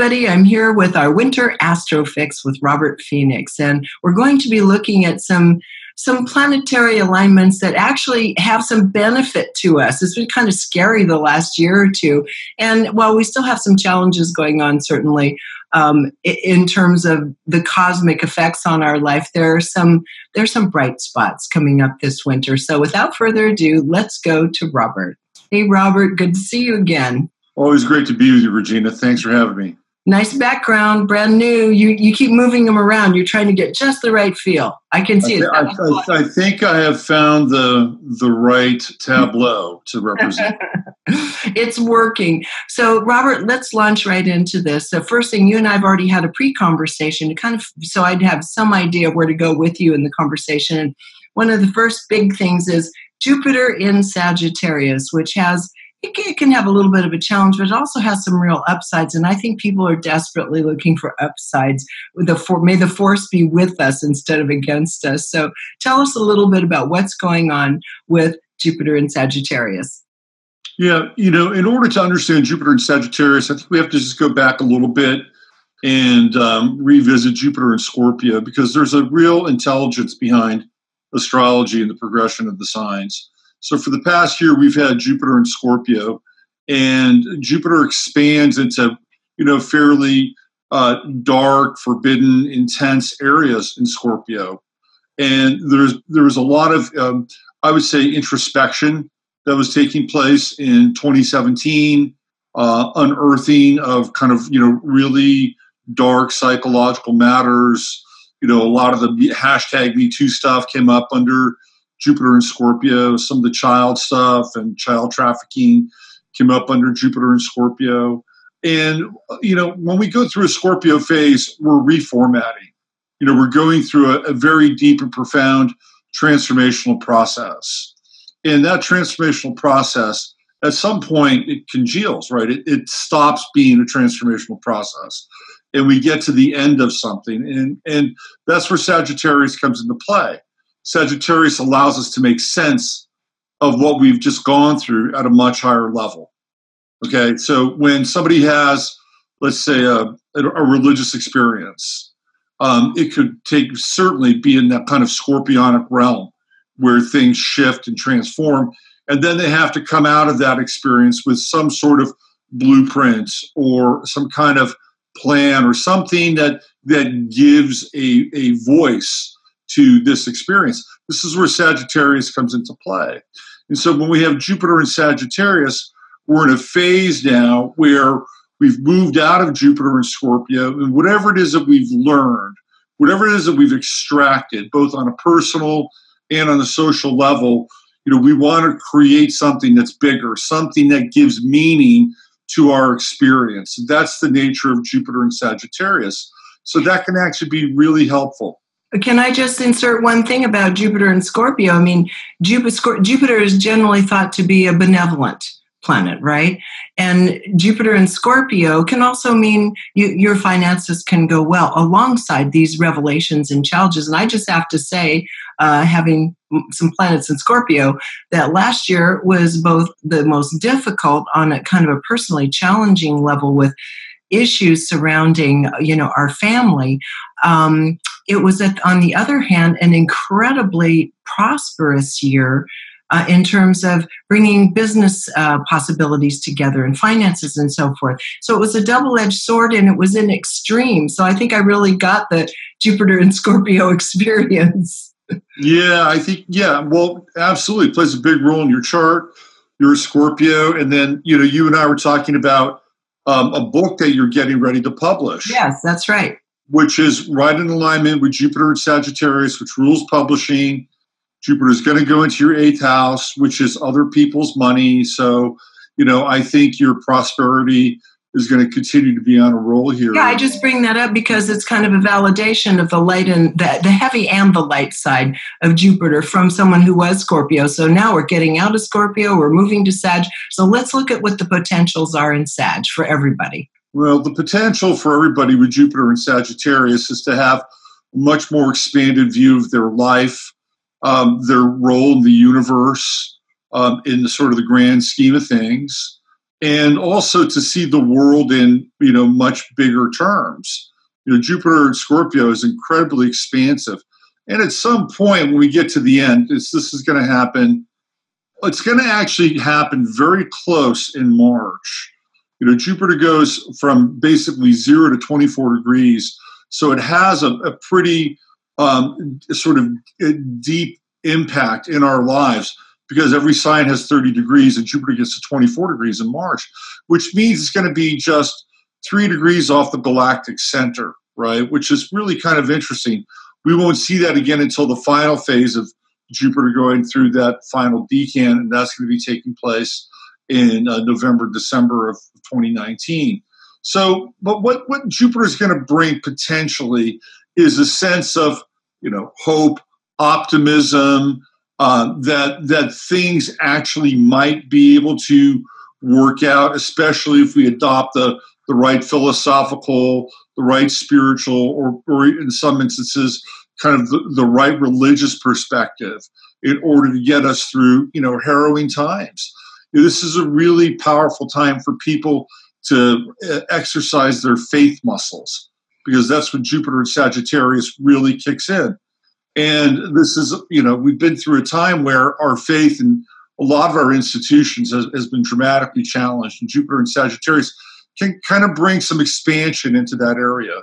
everybody. I'm here with our winter astrofix with Robert Phoenix, and we're going to be looking at some some planetary alignments that actually have some benefit to us. It's been kind of scary the last year or two, and while we still have some challenges going on, certainly um, in terms of the cosmic effects on our life, there are some there are some bright spots coming up this winter. So, without further ado, let's go to Robert. Hey, Robert, good to see you again. Always great to be with you, Regina. Thanks for having me. Nice background, brand new. You you keep moving them around. You're trying to get just the right feel. I can see I, it. I, I, I, think I have found the the right tableau to represent. it's working. So, Robert, let's launch right into this. So first thing, you and I have already had a pre-conversation to kind of so I'd have some idea where to go with you in the conversation. And one of the first big things is Jupiter in Sagittarius, which has it can have a little bit of a challenge, but it also has some real upsides. And I think people are desperately looking for upsides. The for, may the force be with us instead of against us. So tell us a little bit about what's going on with Jupiter in Sagittarius. Yeah, you know, in order to understand Jupiter in Sagittarius, I think we have to just go back a little bit and um, revisit Jupiter in Scorpio because there's a real intelligence behind astrology and the progression of the signs. So for the past year, we've had Jupiter and Scorpio, and Jupiter expands into you know fairly uh, dark, forbidden, intense areas in Scorpio, and there's there was a lot of um, I would say introspection that was taking place in 2017, uh, unearthing of kind of you know really dark psychological matters. You know, a lot of the hashtag Me Too stuff came up under Jupiter and Scorpio. Some of the child stuff and child trafficking came up under Jupiter and Scorpio. And, you know, when we go through a Scorpio phase, we're reformatting. You know, we're going through a, a very deep and profound transformational process. And that transformational process, at some point, it congeals, right? It, it stops being a transformational process. And we get to the end of something. And, and that's where Sagittarius comes into play Sagittarius allows us to make sense of what we've just gone through at a much higher level. Okay, so when somebody has, let's say, a, a religious experience, um, it could take certainly be in that kind of scorpionic realm where things shift and transform. And then they have to come out of that experience with some sort of blueprint or some kind of plan or something that that gives a, a voice to this experience. This is where Sagittarius comes into play. And so when we have Jupiter and Sagittarius, we're in a phase now where we've moved out of Jupiter and Scorpio, and whatever it is that we've learned, whatever it is that we've extracted, both on a personal and on a social level, you know, we want to create something that's bigger, something that gives meaning to our experience. That's the nature of Jupiter and Sagittarius. So that can actually be really helpful. Can I just insert one thing about Jupiter and Scorpio? I mean, Jupiter is generally thought to be a benevolent planet, right? And Jupiter and Scorpio can also mean you, your finances can go well alongside these revelations and challenges. And I just have to say, uh, having some planets in Scorpio, that last year was both the most difficult on a kind of a personally challenging level with issues surrounding you know our family um, it was, on the other hand, an incredibly prosperous year uh, in terms of bringing business uh, possibilities together and finances and so forth. So it was a double edged sword and it was in extreme. So I think I really got the Jupiter and Scorpio experience. yeah, I think, yeah, well, absolutely. It plays a big role in your chart. You're a Scorpio. And then, you know, you and I were talking about um, a book that you're getting ready to publish. Yes, that's right which is right in alignment with Jupiter and Sagittarius, which rules publishing. Jupiter is going to go into your eighth house, which is other people's money. So, you know, I think your prosperity is going to continue to be on a roll here. Yeah, I just bring that up because it's kind of a validation of the light and the, the heavy and the light side of Jupiter from someone who was Scorpio. So now we're getting out of Scorpio, we're moving to Sag. So let's look at what the potentials are in Sag for everybody. Well, the potential for everybody with Jupiter and Sagittarius is to have a much more expanded view of their life, um, their role in the universe, um, in the sort of the grand scheme of things. and also to see the world in you know much bigger terms. You know, Jupiter Scorpio is incredibly expansive, and at some point when we get to the end, this is going to happen. It's going to actually happen very close in March. You know, Jupiter goes from basically zero to 24 degrees, so it has a, a pretty um, sort of uh, deep impact in our lives because every sign has 30 degrees and Jupiter gets to 24 degrees in March, which means it's going to be just three degrees off the galactic center, right? Which is really kind of interesting. We won't see that again until the final phase of Jupiter going through that final decan, and that's going to be taking place in uh, November, December of 2019. So, but what, what Jupiter is going to bring potentially is a sense of, you know, hope, optimism, uh, that that things actually might be able to work out, especially if we adopt the the right philosophical, the right spiritual, or, or in some instances, kind of the, the right religious perspective in order to get us through, you know, harrowing times. This is a really powerful time for people to uh, exercise their faith muscles because that's when Jupiter and Sagittarius really kicks in. And this is, you know, we've been through a time where our faith in a lot of our institutions has, has been dramatically challenged. And Jupiter and Sagittarius can kind of bring some expansion into that area.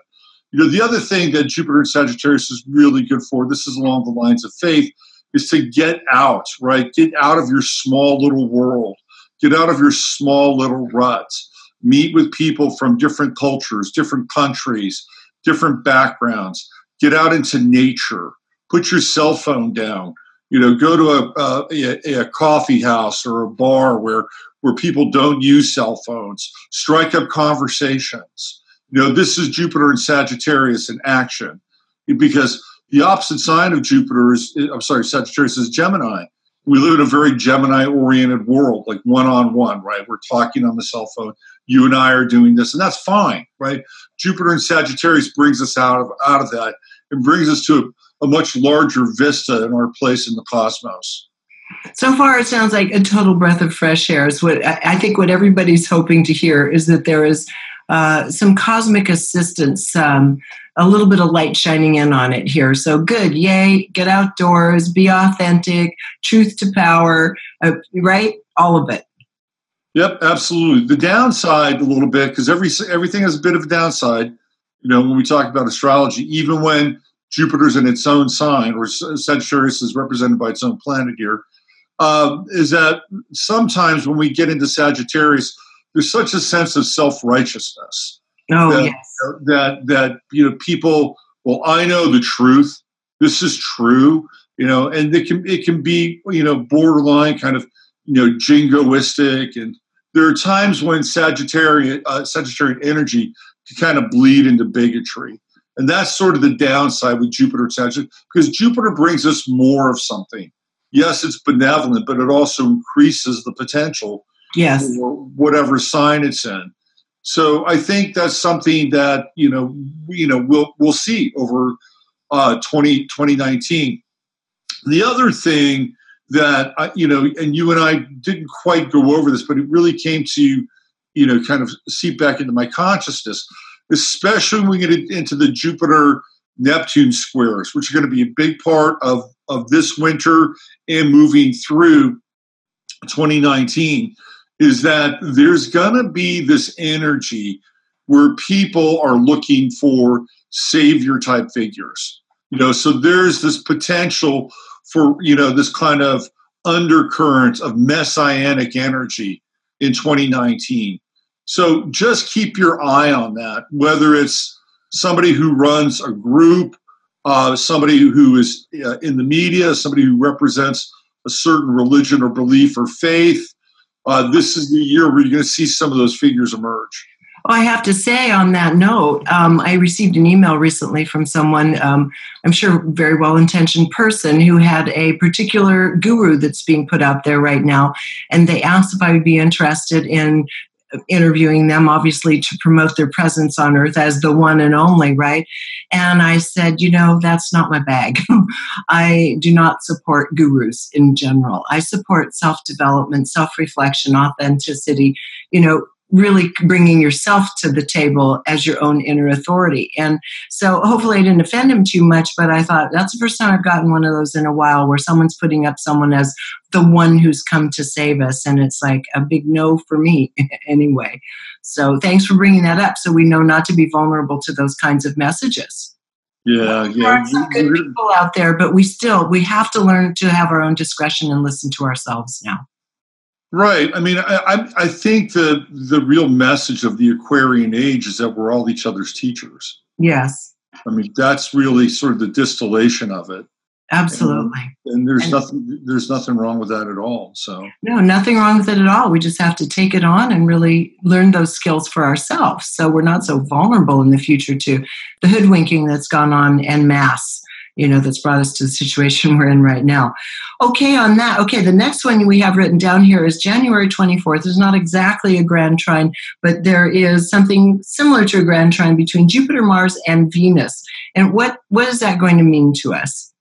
You know, the other thing that Jupiter and Sagittarius is really good for, this is along the lines of faith, is to get out, right? Get out of your small little world, get out of your small little ruts, meet with people from different cultures, different countries, different backgrounds, get out into nature, put your cell phone down. You know go to a, a, a, coffee house or a bar where where people don't use cell phones. Strike up conversations. You know this is jupiter and sagittarius in action because the opposite sign of jupiter is eh, i'm sorry sagittarius is gemini we live in a very gemini oriented world like one-on-one right we're talking on the cell phone you and i are doing this and that's fine right jupiter and sagittarius brings us out of out of that and brings us to a much larger vista in our place in the cosmos. So far, it sounds like a total breath of fresh air. Is what I think. What everybody's hoping to hear is that there is uh, some cosmic assistance, um, a little bit of light shining in on it here. So good, yay! Get outdoors, be authentic, truth to power, uh, right? All of it. Yep, absolutely. The downside, a little bit, because every everything has a bit of a downside. You know, when we talk about astrology, even when Jupiter's in its own sign, or Sagittarius is represented by its own planet here, uh, is that sometimes when we get into Sagittarius, there's such a sense of self righteousness. Oh, that, yes. That, that, you know, people, well, I know the truth. This is true, you know, and it can, it can be, you know, borderline kind of, you know, jingoistic. And there are times when Sagittarian, uh, Sagittarian energy can kind of bleed into bigotry. And that's sort of the downside with Jupiter Sagittarius, because Jupiter brings us more of something. Yes, it's benevolent, but it also increases the potential yes. for whatever sign it's in. So I think that's something that you know you know we'll we'll see over uh, 20, 2019. The other thing that I, you know, and you and I didn't quite go over this, but it really came to you know kind of seep back into my consciousness especially when we get into the Jupiter Neptune squares, which are going to be a big part of, of this winter and moving through 2019, is that there's going to be this energy where people are looking for savior type figures. You know, so there's this potential for, you know, this kind of undercurrent of messianic energy in 2019. So just keep your eye on that, whether it's somebody who runs a group, uh, somebody who is uh, in the media, somebody who represents a certain religion or belief or faith. Uh, this is the year where you're going to see some of those figures emerge. Well, I have to say on that note, um, I received an email recently from someone, um, I'm sure very well intentioned person, who had a particular guru that's being put out there right now. And they asked if I would be interested in interviewing them, obviously, to promote their presence on earth as the one and only, right? And I said, you know, that's not my bag. I do not support gurus in general. I support self development, self reflection, authenticity. you know, really bringing yourself to the table as your own inner authority. And so hopefully I didn't offend him too much, but I thought that's the first time I've gotten one of those in a while where someone's putting up someone as the one who's come to save us. And it's like a big no for me anyway. So thanks for bringing that up so we know not to be vulnerable to those kinds of messages. Yeah, yeah. There are some good people out there, but we still we have to learn to have our own discretion and listen to ourselves now. Right. I mean, I, I think the the real message of the Aquarian age is that we're all each other's teachers. Yes. I mean, that's really sort of the distillation of it. Absolutely. And, and there's and, nothing there's nothing wrong with that at all. So No, nothing wrong with it at all. We just have to take it on and really learn those skills for ourselves. So we're not so vulnerable in the future to the hoodwinking that's gone on en masse you know that's brought us to the situation we're in right now. Okay on that okay the next one we have written down here is january 24th there's not exactly a grand trine but there is something similar to a grand trine between jupiter mars and venus. And what what is that going to mean to us?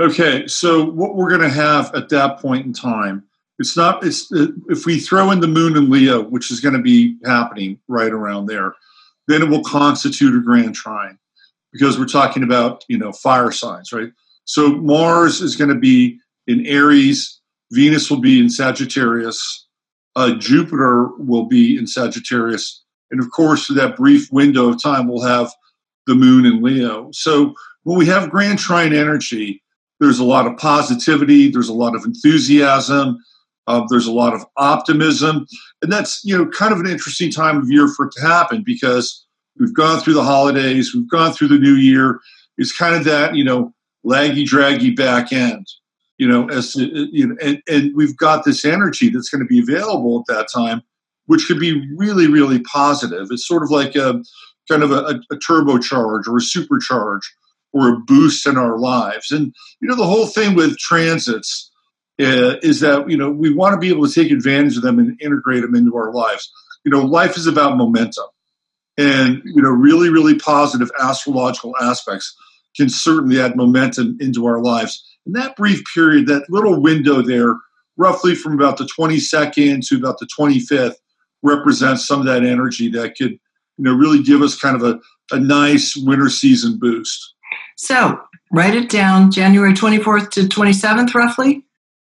Okay so what we're going to have at that point in time it's not it's if we throw in the moon and leo which is going to be happening right around there then it will constitute a grand trine because we're talking about you know fire signs, right? So Mars is going to be in Aries, Venus will be in Sagittarius, uh, Jupiter will be in Sagittarius, and of course, for that brief window of time, we'll have the Moon in Leo. So when we have Grand Trine energy, there's a lot of positivity, there's a lot of enthusiasm, uh, there's a lot of optimism, and that's you know kind of an interesting time of year for it to happen because We've gone through the holidays. We've gone through the new year. It's kind of that, you know, laggy, draggy back end, you know, as you know, and, and we've got this energy that's going to be available at that time, which could be really, really positive. It's sort of like a kind of a, a turbocharge or a supercharge or a boost in our lives. And you know, the whole thing with transits uh, is that you know we want to be able to take advantage of them and integrate them into our lives. You know, life is about momentum and you know really really positive astrological aspects can certainly add momentum into our lives. And that brief period that little window there roughly from about the 22nd to about the 25th represents some of that energy that could you know really give us kind of a, a nice winter season boost. So write it down january 24th to 27th roughly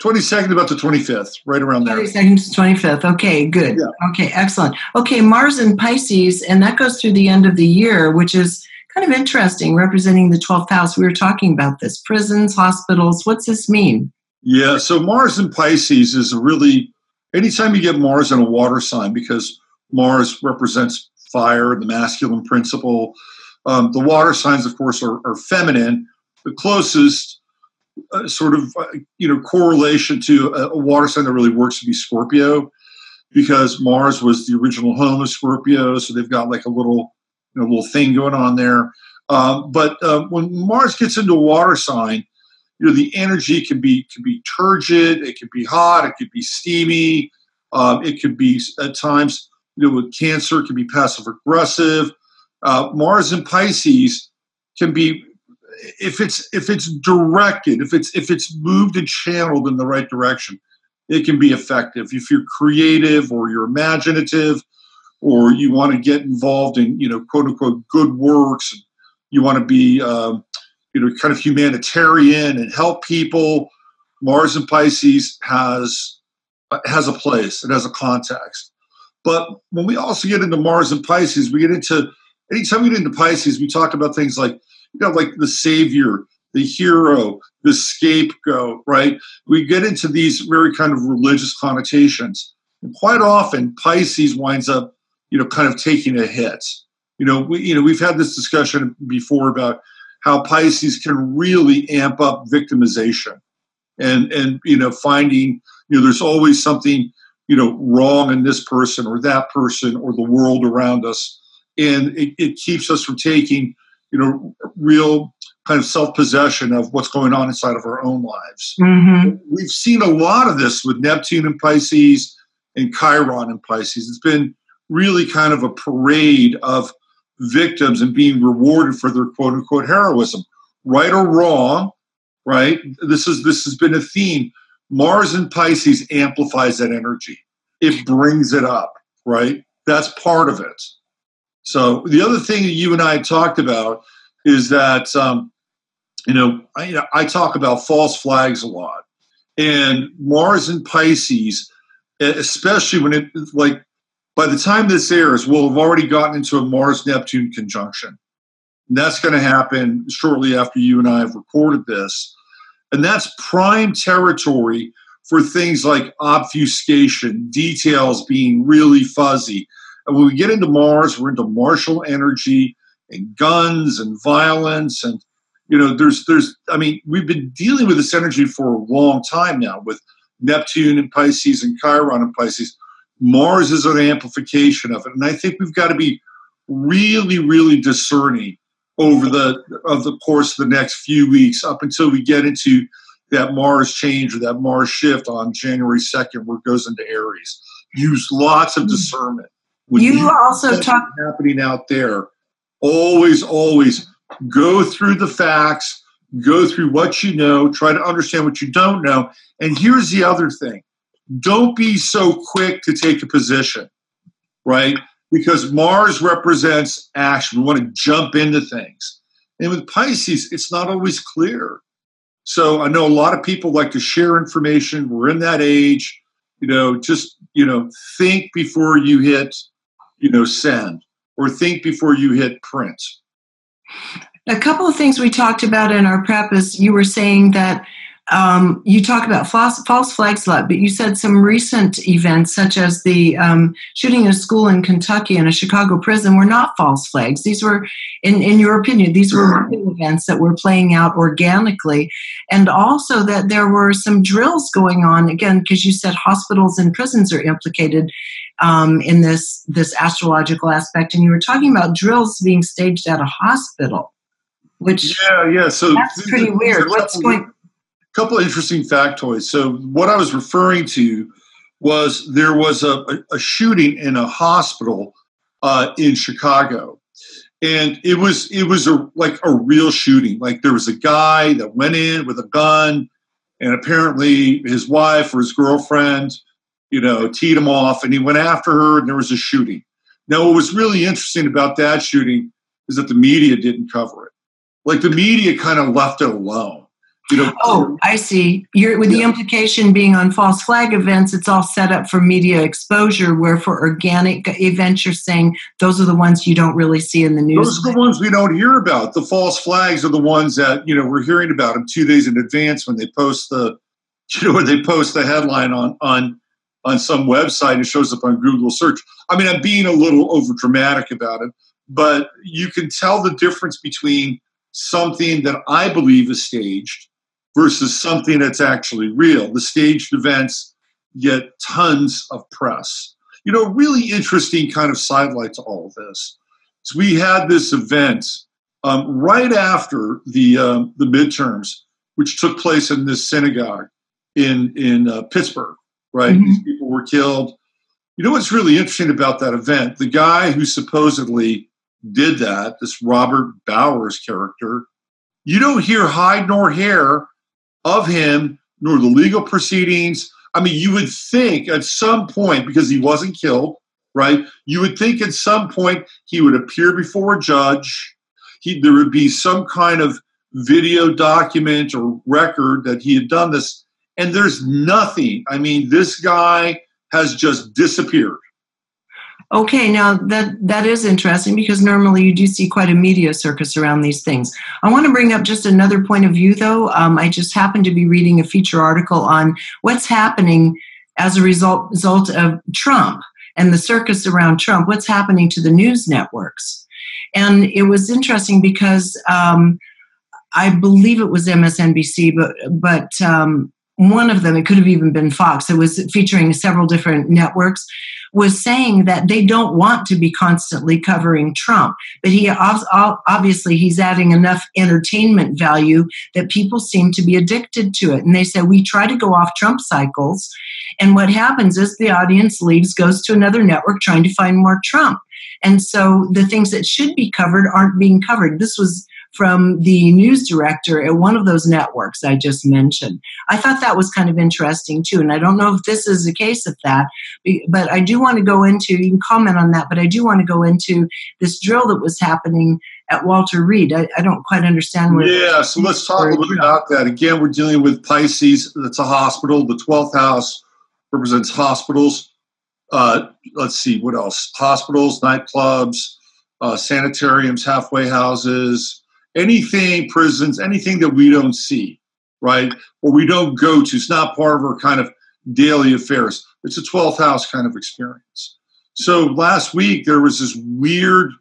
22nd about the 25th, right around there. 22nd to 25th. Okay, good. Yeah. Okay, excellent. Okay, Mars in Pisces, and that goes through the end of the year, which is kind of interesting, representing the 12th house. We were talking about this prisons, hospitals. What's this mean? Yeah, so Mars in Pisces is really, anytime you get Mars in a water sign, because Mars represents fire, the masculine principle. Um, the water signs, of course, are, are feminine. The closest sort of uh, you know correlation to a, a, water sign that really works to be Scorpio, because Mars was the original home of Scorpio, so they've got like a little you know little thing going on there. Um, but uh, when Mars gets into a water sign, you know the energy can be can be turgid, it can be hot, it could be steamy, um, it could be at times you know with Cancer it can be passive aggressive. Uh, Mars and Pisces can be if it's if it's directed, if it's if it's moved and channeled in the right direction, it can be effective. If you're creative or you're imaginative, or you want to get involved in you know quote unquote good works, you want to be um, you know kind of humanitarian and help people. Mars and Pisces has has a place. It has a context. But when we also get into Mars and Pisces, we get into anytime we get into Pisces, we talk about things like you know, like the savior, the hero, the scapegoat, right? We get into these very kind of religious connotations. And quite often, Pisces winds up, you know, kind of taking a hit. You know, we, you know, we've had this discussion before about how Pisces can really amp up victimization, and and you know, finding you know, there's always something you know wrong in this person or that person or the world around us, and it, it keeps us from taking you know, real kind of self possession of what's going on inside of our own lives. Mm-hmm. We've seen a lot of this with Neptune and Pisces and Chiron and Pisces. It's been really kind of a parade of victims and being rewarded for their quote unquote heroism. Right or wrong, right? This is this has been a theme. Mars and Pisces amplifies that energy. It brings it up. right? That's part of it. So the other thing that you and I talked about is that um, you know I, you know I talk about false flags a lot, and Mars and Pisces, especially when it like by the time this airs, we'll have already gotten into a Mars Neptune conjunction. And that's going to happen shortly after you and I have recorded this. And that's prime territory for things like obfuscation, details being really fuzzy. And when we get into Mars, we're into martial energy and guns and violence and you know there's there's I mean we've been dealing with this energy for a long time now with Neptune and Pisces and Chiron and Pisces. Mars is an amplification of it. And I think we've got to be really, really discerning over the of the course of the next few weeks up until we get into that Mars change or that Mars shift on January 2nd where it goes into Aries. Use lots of hmm. discernment. When you, you also talk happening out there. Always, always go through the facts, go through what you know, try to understand what you don't know. And here's the other thing don't be so quick to take a position, right? Because Mars represents action. We want to jump into things. And with Pisces, it's not always clear. So I know a lot of people like to share information. We're in that age. You know, just, you know, think before you hit, you know, send or think before you hit print. A couple of things we talked about in our prep is you were saying that um, you talk about false, false flags a lot, but you said some recent events, such as the um, shooting a school in Kentucky and a Chicago prison, were not false flags. These were, in, in your opinion, these were events that were playing out organically. And also that there were some drills going on, again, because you said hospitals and prisons are implicated um, in this, this astrological aspect. And you were talking about drills being staged at a hospital. Which yeah, yeah. So that's pretty weird. What's going? A couple of interesting factoids. So what I was referring to was there was a, a shooting in a hospital uh, in Chicago, and it was it was a like a real shooting. Like there was a guy that went in with a gun, and apparently his wife or his girlfriend, you know, teed him off, and he went after her, and there was a shooting. Now, what was really interesting about that shooting is that the media didn't cover it. Like the media kind of left it alone you know, oh, I see. You're with yeah. the implication being on false flag events, it's all set up for media exposure. Where for organic events, you're saying those are the ones you don't really see in the news. Those are the ones we don't hear about. The false flags are the ones that you know we're hearing about them two days in advance when they post the, you know, when they post the headline on on on some website. It shows up on Google search. I mean, I'm being a little over dramatic about it, but you can tell the difference between something that I believe is staged versus something that's actually real. The staged events get tons of press. You know, really interesting kind of sidelight to all of this. So we had this event um, right after the um, the midterms, which took place in this synagogue in in uh, Pittsburgh. Right, mm-hmm. these people were killed. You know what's really interesting about that event? The guy who supposedly did that, this Robert Bowers character, you don't hear hide nor hair of him nor the legal proceedings. I mean, you would think at some point, because he wasn't killed, right? You would think at some point he would appear before a judge. He, there would be some kind of video document or record that he had done this. And there's nothing. I mean, this guy has just disappeared. Okay, now that that is interesting because normally you do see quite a media circus around these things. I want to bring up just another point of view, though. Um, I just happened to be reading a feature article on what's happening as a result result of Trump and the circus around Trump. What's happening to the news networks? And it was interesting because um, I believe it was MSNBC, but but um, one of them, it could have even been Fox. It was featuring several different networks was saying that they don't want to be constantly covering Trump, but he obviously he's adding enough entertainment value that people seem to be addicted to it. And they said we try to go off Trump cycles, and what happens is the audience leaves, goes to another network trying to find more Trump, and so the things that should be covered aren't being covered. This was from the news director at one of those networks I just mentioned. I thought that was kind of interesting too. And I don't know if this is a case of that, but I do want to go into, you can comment on that, but I do want to go into this drill that was happening at Walter Reed. I, I don't quite understand where. Yeah, so let's talk a little bit about that. Again, we're dealing with Pisces. That's a hospital. The 12th house represents hospitals. Uh, let's see, what else? Hospitals, nightclubs, uh, sanitariums, halfway houses, anything, prisons, anything that we don't see, right? Or we don't go to. It's not part of our kind of daily affairs. It's a 12th house kind of experience. So last week there was this weird,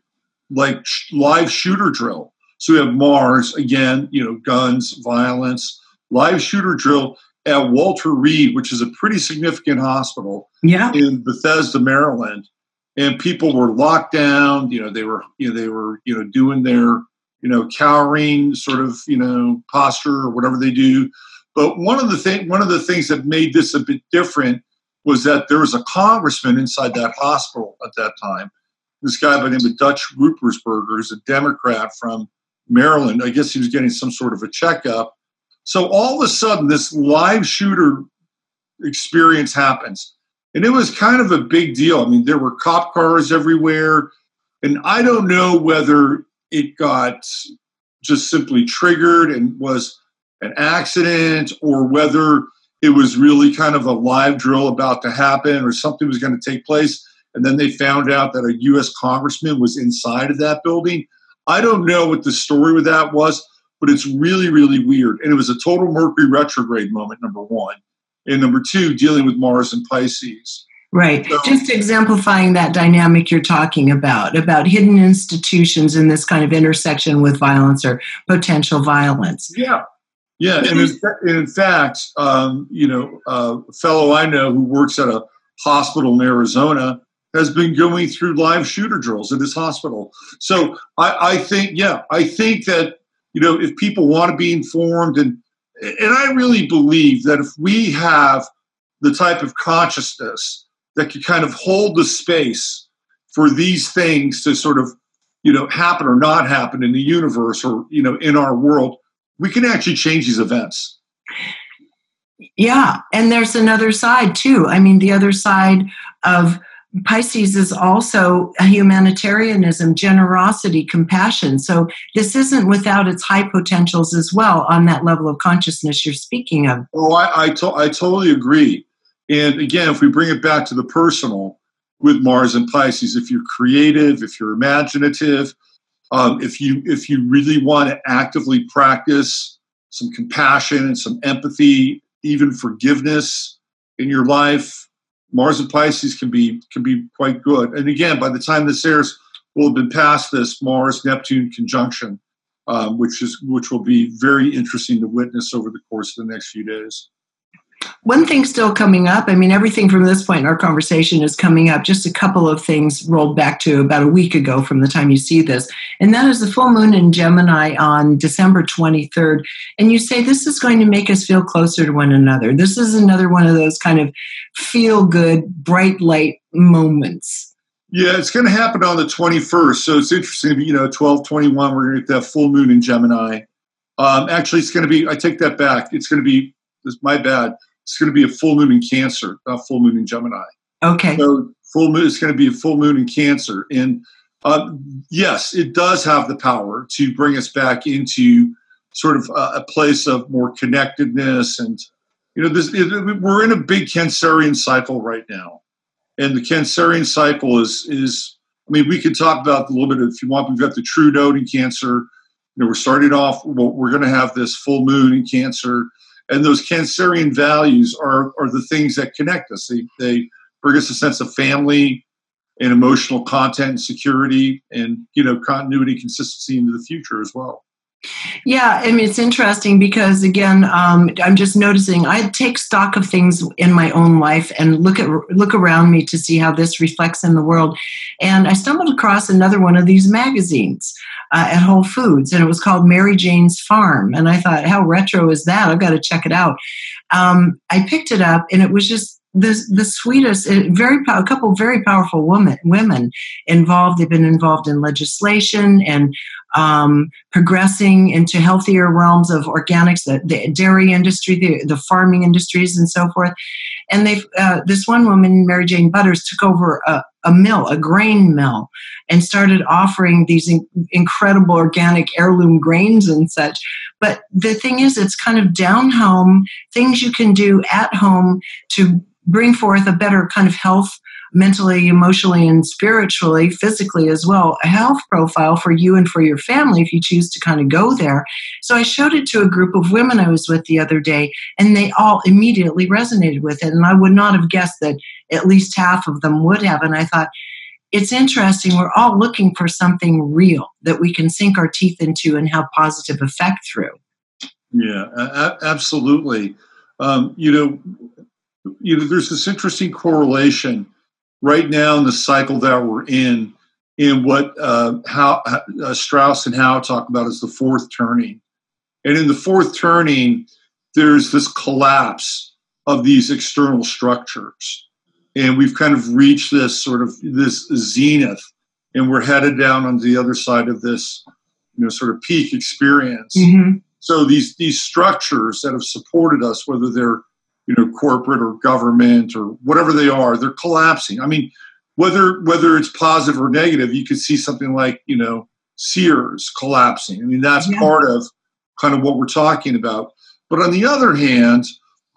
like live shooter drill. So we have Mars again, you know, guns, violence, live shooter drill at Walter Reed, which is a pretty significant hospital yeah. in Bethesda, Maryland. And people were locked down. You know, they were, you know, they were, you know, doing their, you know, cowering sort of, you know, posture or whatever they do. But one of the thing, one of the things that made this a bit different was that there was a congressman inside that hospital at that time. This guy by the name of Dutch Ruppersberger, who's a Democrat from Maryland. I guess he was getting some sort of a checkup so all of a sudden, this live shooter experience happens. And it was kind of a big deal. I mean, there were cop cars everywhere. And I don't know whether it got just simply triggered and was an accident or whether it was really kind of a live drill about to happen or something was going to take place. And then they found out that a U.S. congressman was inside of that building. I don't know what the story with that was but it's really, really weird. And it was a total Mercury retrograde moment, number one. And number two, dealing with Mars and Pisces. Right. So, Just exemplifying that dynamic you're talking about, about hidden institutions in this kind of intersection with violence or potential violence. Yeah. Yeah. And in, in fact, um, you know, uh, a fellow I know who works at a hospital in Arizona has been going through live shooter drills at his hospital. So I, I think, yeah, I think that you know, if people want to be informed and and I really believe that if we have the type of consciousness that can kind of hold the space for these things to sort of, you know, happen or not happen in the universe or, you know, in our world, we can actually change these events. Yeah. And there's another side too. I mean, the other side of Pisces is also humanitarianism, generosity, compassion. So this isn't without its high potentials as well on that level of consciousness you're speaking of. Oh, I, I, to- I totally agree. And again, if we bring it back to the personal with Mars and Pisces, if you're creative, if you're imaginative, um, if you if you really want to actively practice some compassion and some empathy, even forgiveness in your life, Mars and Pisces can be can be quite good. And again, by the time this airs, we'll have been past this Mars Neptune conjunction, um, which is which will be very interesting to witness over the course of the next few days. One thing still coming up, I mean, everything from this point in our conversation is coming up. Just a couple of things rolled back to about a week ago from the time you see this. And that is the full moon in Gemini on December 23rd. And you say this is going to make us feel closer to one another. This is another one of those kind of feel good, bright light moments. Yeah, it's going to happen on the 21st. So it's interesting, you know, 12 21, we're going to get that full moon in Gemini. Um, actually, it's going to be, I take that back. It's going to be, this my bad it's going to be a full moon in Cancer, not full moon in Gemini. Okay. So full moon is going to be a full moon in Cancer, and uh, yes, it does have the power to bring us back into sort of a, a place of more connectedness, and you know, this it, we're in a big Cancerian cycle right now, and the Cancerian cycle is is. I mean, we could talk about a little bit if you want. We've got the true node in Cancer. You know, we're starting off. Well, we're going to have this full moon in Cancer and those Cancerian values are, are the things that connect us. They, they bring us a sense of family and emotional content and security and, you know, continuity, consistency into the future as well. Yeah, I mean, it's interesting because again, um, I'm just noticing I take stock of things in my own life and look at look around me to see how this reflects in the world. And I stumbled across another one of these magazines uh, at Whole Foods, and it was called Mary Jane's Farm. And I thought, how retro is that? I've got to check it out. Um, I picked it up, and it was just the the sweetest, uh, very a couple very powerful women women involved. They've been involved in legislation and um, progressing into healthier realms of organics, the, the dairy industry, the, the, farming industries, and so forth. And they, uh, this one woman, Mary Jane Butters, took over a, a mill, a grain mill, and started offering these in, incredible organic heirloom grains and such. But the thing is, it's kind of down home things you can do at home to bring forth a better kind of health mentally, emotionally, and spiritually, physically as well, a health profile for you and for your family if you choose to kind of go there. So I showed it to a group of women I was with the other day, and they all immediately resonated with it. And I would not have guessed that at least half of them would have. And I thought, it's interesting. We're all looking for something real that we can sink our teeth into and have positive effect through. Yeah, absolutely. Um, you know, you know, there's this interesting correlation right now in the cycle that we're in, in what uh, how uh, Strauss and Howe talk about as the fourth turning, and in the fourth turning, there's this collapse of these external structures, and we've kind of reached this sort of this zenith, and we're headed down on the other side of this, you know, sort of peak experience. Mm-hmm. So these these structures that have supported us, whether they're you know corporate or government or whatever they are they're collapsing. I mean whether whether it's positive or negative you could see something like you know sears collapsing. I mean that's yeah. part of kind of what we're talking about. But on the other hand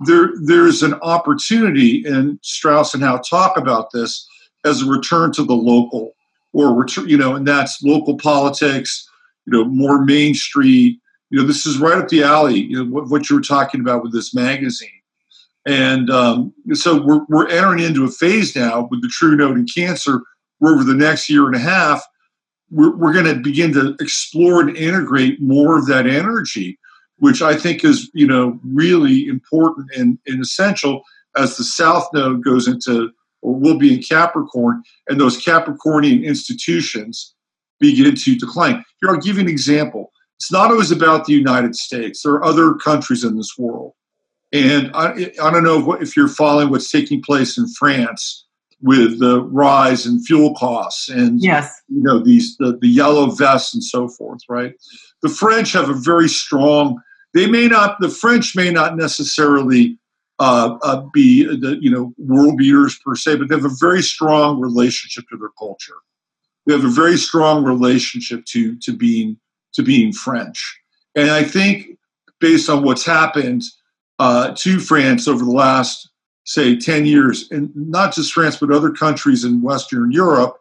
there there's an opportunity and strauss and howe talk about this as a return to the local or return you know and that's local politics you know more main street. You know this is right up the alley you know what, what you were talking about with this magazine and um, so we're, we're entering into a phase now with the True Node in Cancer, where over the next year and a half, we're, we're going to begin to explore and integrate more of that energy, which I think is you know really important and, and essential as the South Node goes into or will be in Capricorn, and those Capricornian institutions begin to decline. Here, I'll give you an example. It's not always about the United States. There are other countries in this world and I, I don't know if you're following what's taking place in France with the rise in fuel costs and yes. you know these the, the yellow vests and so forth, right? The French have a very strong. They may not. The French may not necessarily uh, uh, be the you know world beaters per se, but they have a very strong relationship to their culture. They have a very strong relationship to to being to being French, and I think based on what's happened uh, to France over the last, say, 10 years, and not just France, but other countries in Western Europe,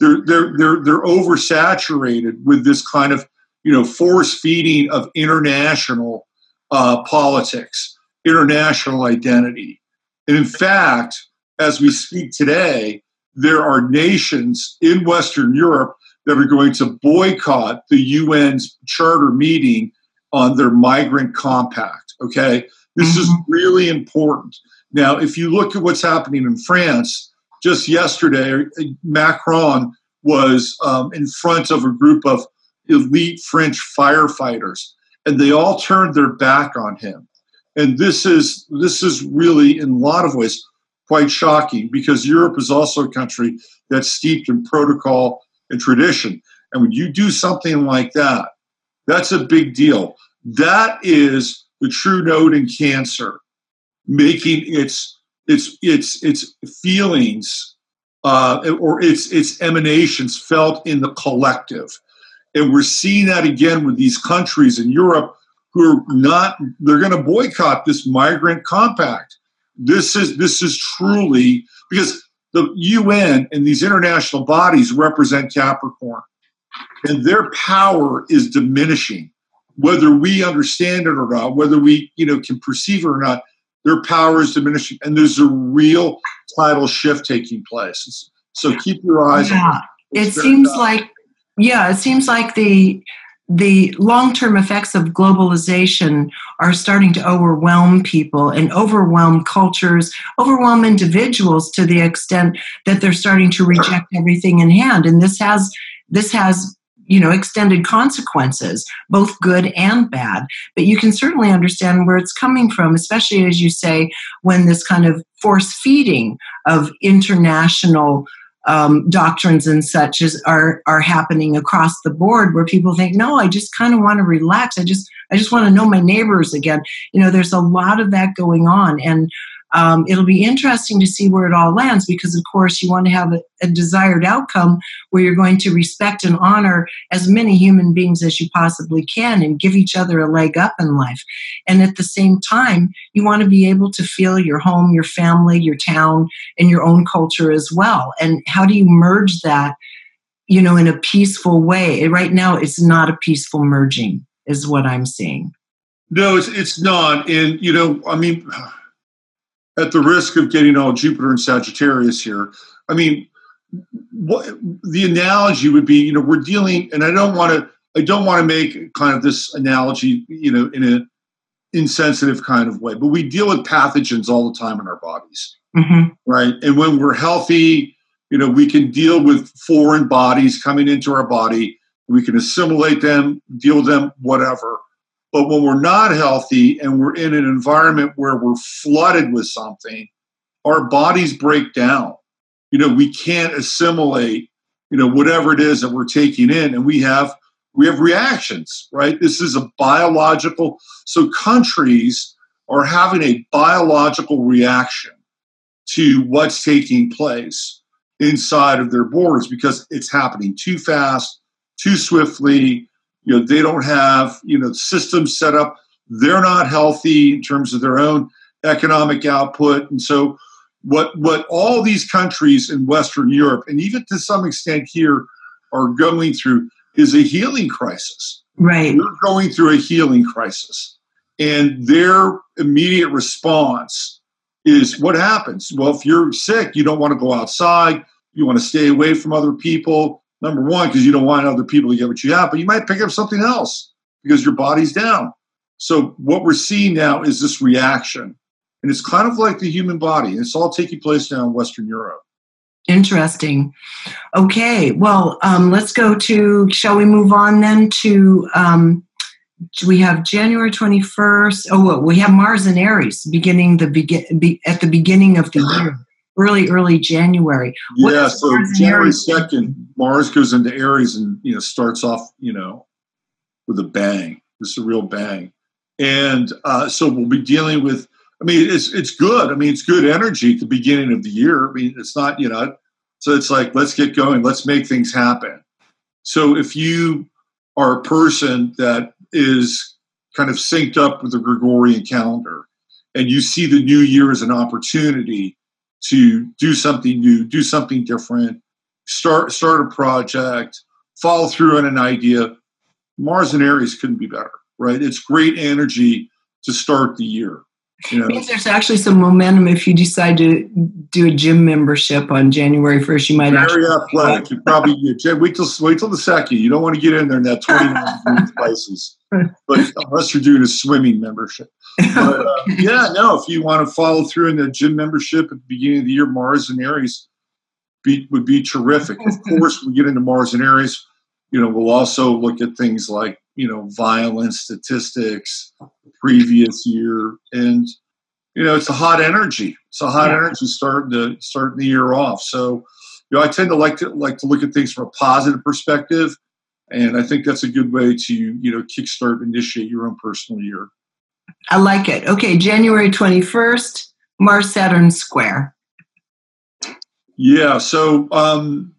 they're, they're, they're, they're oversaturated with this kind of, you know, force feeding of international uh, politics, international identity. And in fact, as we speak today, there are nations in Western Europe that are going to boycott the UN's charter meeting on their migrant compact. Okay. This is mm-hmm. really important. Now, if you look at what's happening in France, just yesterday, Macron was um, in front of a group of elite French firefighters, and they all turned their back on him. And this is this is really, in a lot of ways, quite shocking because Europe is also a country that's steeped in protocol and tradition. And when you do something like that, that's a big deal. That is the true node in cancer, making its its its its feelings uh, or its its emanations felt in the collective, and we're seeing that again with these countries in Europe who are not they're going to boycott this migrant compact. This is this is truly because the UN and these international bodies represent Capricorn, and their power is diminishing whether we understand it or not, whether we you know can perceive it or not, their power is diminishing, and there's a real tidal shift taking place. So keep your eyes yeah. on it. It seems like yeah, it seems like the the long-term effects of globalization are starting to overwhelm people and overwhelm cultures overwhelm individuals to the extent that they're starting to reject everything in hand and this has this has you know extended consequences both good and bad. But you can certainly understand where it's coming from especially as you say when this kind of force feeding of international um, doctrines and such is, are are happening across the board where people think no i just kind of want to relax. I just i just want to know my neighbors again. You know there's a lot of that going on. And um, it'll be interesting to see where it all lands because, of course, you want to have a, a, desired outcome where you're going to respect and honor as many human beings as you possibly can and give each other a leg up in life. And at the same time, you want to be able to feel your home, your family, your town, and your own culture as well. And how do you merge that? You know, in a peaceful way. Right now, it's not a peaceful merging, is what I'm seeing. No, it's it's not. And you know, I mean, at the risk of getting all Jupiter and Sagittarius here, I mean, what the analogy would be, you know, we're dealing, and I don't want to, I don't want to make kind of this analogy, you know, in a insensitive kind of way, but we deal with pathogens all the time in our bodies, mm-hmm. right? And when we're healthy, you know, we can deal with foreign bodies coming into our body. We can assimilate them, deal with them, whatever. But when we're not healthy and we're in an environment where we're flooded with something, our bodies break down. You know, we can't assimilate, you know, whatever it is that we're taking in, and we have we have reactions, right? This is a biological. So countries are having a biological reaction to what's taking place inside of their borders because it's happening too fast, too swiftly, you know they don't have you know systems set up. They're not healthy in terms of their own economic output. And so what what all these countries in western europe and even to some extent here are going through is a healing crisis. Right. They're going through a healing crisis. And their immediate response is what happens? Well if you're sick you don't want to go outside. You want to stay away from other people Number one, because you don't want other people to get what you have, but you might pick up something else because your body's down. So what we're seeing now is this reaction. And it's kind of like the human body. It's all taking place now in Western Europe. Interesting. Okay, well, um, let's go to, shall we move on then to, um, we have January 21st. Oh, well, we have Mars and Aries beginning the begin be, at the beginning of the year early, early January. What yeah, so January second, Mars goes into Aries and you know starts off you know with a bang. It's a real bang, and uh, so we'll be dealing with. I mean, it's it's good. I mean, it's good energy at the beginning of the year. I mean, it's not you know. So it's like let's get going. Let's make things happen. So if you are a person that is kind of synced up with the Gregorian calendar, and you see the new year as an opportunity to do something new, do something different, start start a project, follow through on an idea. Mars and Aries couldn't be better, right? It's great energy to start the year. Know? means there's actually some momentum if you decide to do a gym membership on January 1st. You might very athletic. You probably yeah, wait till wait till the second. You don't want to get in there in that 29 devices, but unless you're doing a swimming membership. But, uh, yeah, no. If you want to follow through in the gym membership at the beginning of the year, Mars and Aries be, would be terrific. Of course, we get into Mars and Aries. You know, we'll also look at things like you know violence statistics previous year. And you know it's a hot energy. It's a hot yeah. energy starting to starting the year off. So you know i tend to like to like to look at things from a positive perspective. And i think that's a good way to you know kickstart initiate your own personal year. I like it. Okay january 21st mars saturn square. Yeah so um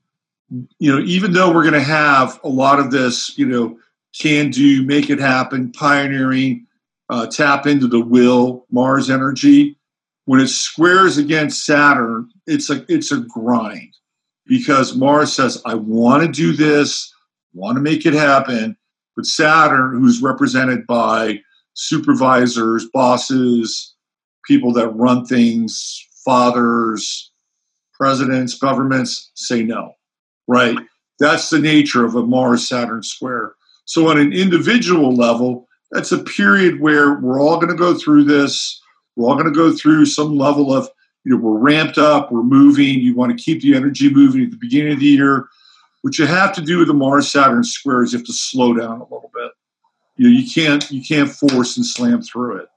you know even though we're going to have a lot of this you know can do, make it happen, pioneering, uh, tap into the will, Mars energy. When it squares against Saturn, it's a it's a grind because Mars says, "I want to do this, want to make it happen," but Saturn, who's represented by supervisors, bosses, people that run things, fathers, presidents, governments, say no. Right? That's the nature of a Mars Saturn square. So, on an individual level, that's a period where we're all going to go through this. We're all going to go through some level of, you know, we're ramped up, we're moving. You want to keep the energy moving at the beginning of the year. What you have to do with the Mars Saturn square is you have to slow down a little bit. You know, you can't you can't force and slam through it.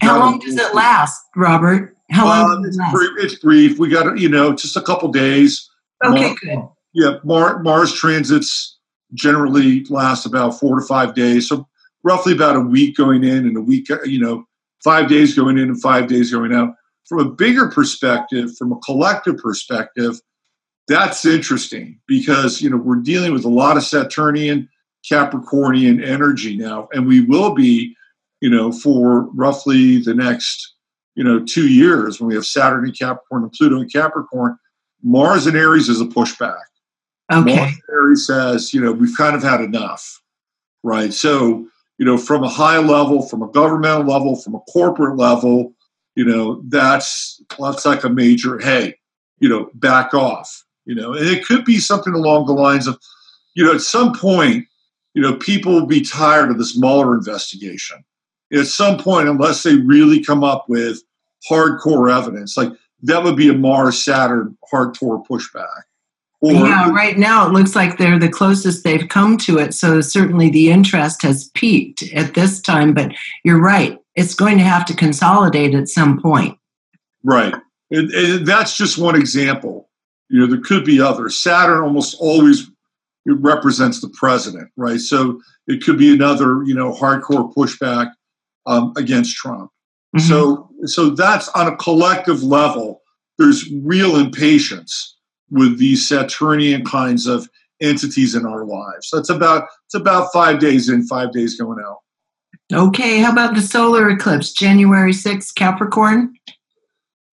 How long does it last, Robert? How long? Um, it's, brief, it's, brief, We got you know just a couple days. Okay, good. Yeah, Mar- Mars transits generally last about four to five days, so roughly about a week going in and a week, you know, five days going in and five days going out. From a bigger perspective, from a collective perspective, that's interesting because you know we're dealing with a lot of Saturnian, Capricornian energy now, and we will be, you know, for roughly the next, you know, two years when we have Saturn and Capricorn and Pluto and Capricorn. Mars and Aries is a pushback. Okay. Mars Aries says, you know, we've kind of had enough, right? So, you know, from a high level, from a governmental level, from a corporate level, you know, that's that's like a major, hey, you know, back off, you know, and it could be something along the lines of, you know, at some point, you know, people will be tired of this Mueller investigation. At some point, unless they really come up with hardcore evidence, like that would be a Mars Saturn hardcore pushback. Or, yeah, right now it looks like they're the closest they've come to it. So certainly the interest has peaked at this time. But you're right; it's going to have to consolidate at some point. Right, and, and that's just one example. You know, there could be others. Saturn almost always represents the president, right? So it could be another, you know, hardcore pushback um, against Trump. Mm-hmm. So, so that's on a collective level. There's real impatience with these Saturnian kinds of entities in our lives. That's about it's about five days in, five days going out. Okay, how about the solar eclipse, January 6th, Capricorn?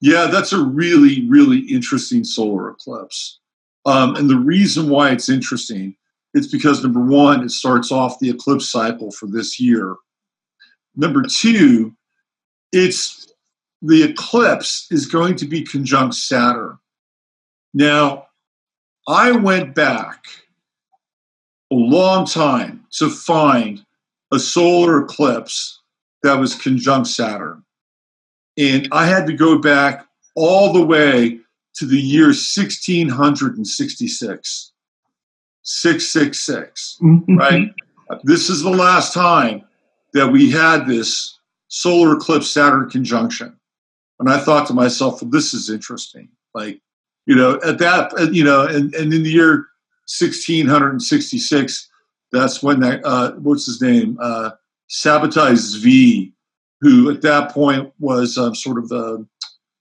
Yeah, that's a really, really interesting solar eclipse. Um, and the reason why it's interesting is because number one, it starts off the eclipse cycle for this year. Number two, it's the eclipse is going to be conjunct Saturn. Now, I went back a long time to find a solar eclipse that was conjunct Saturn. And I had to go back all the way to the year 1666. 666, mm-hmm. right? This is the last time that we had this solar eclipse Saturn conjunction. And I thought to myself, well, this is interesting. Like, you know, at that, you know, and, and in the year 1666, that's when that, uh, what's his name? Uh, Sabbatai Zvi, who at that point was um, sort of the,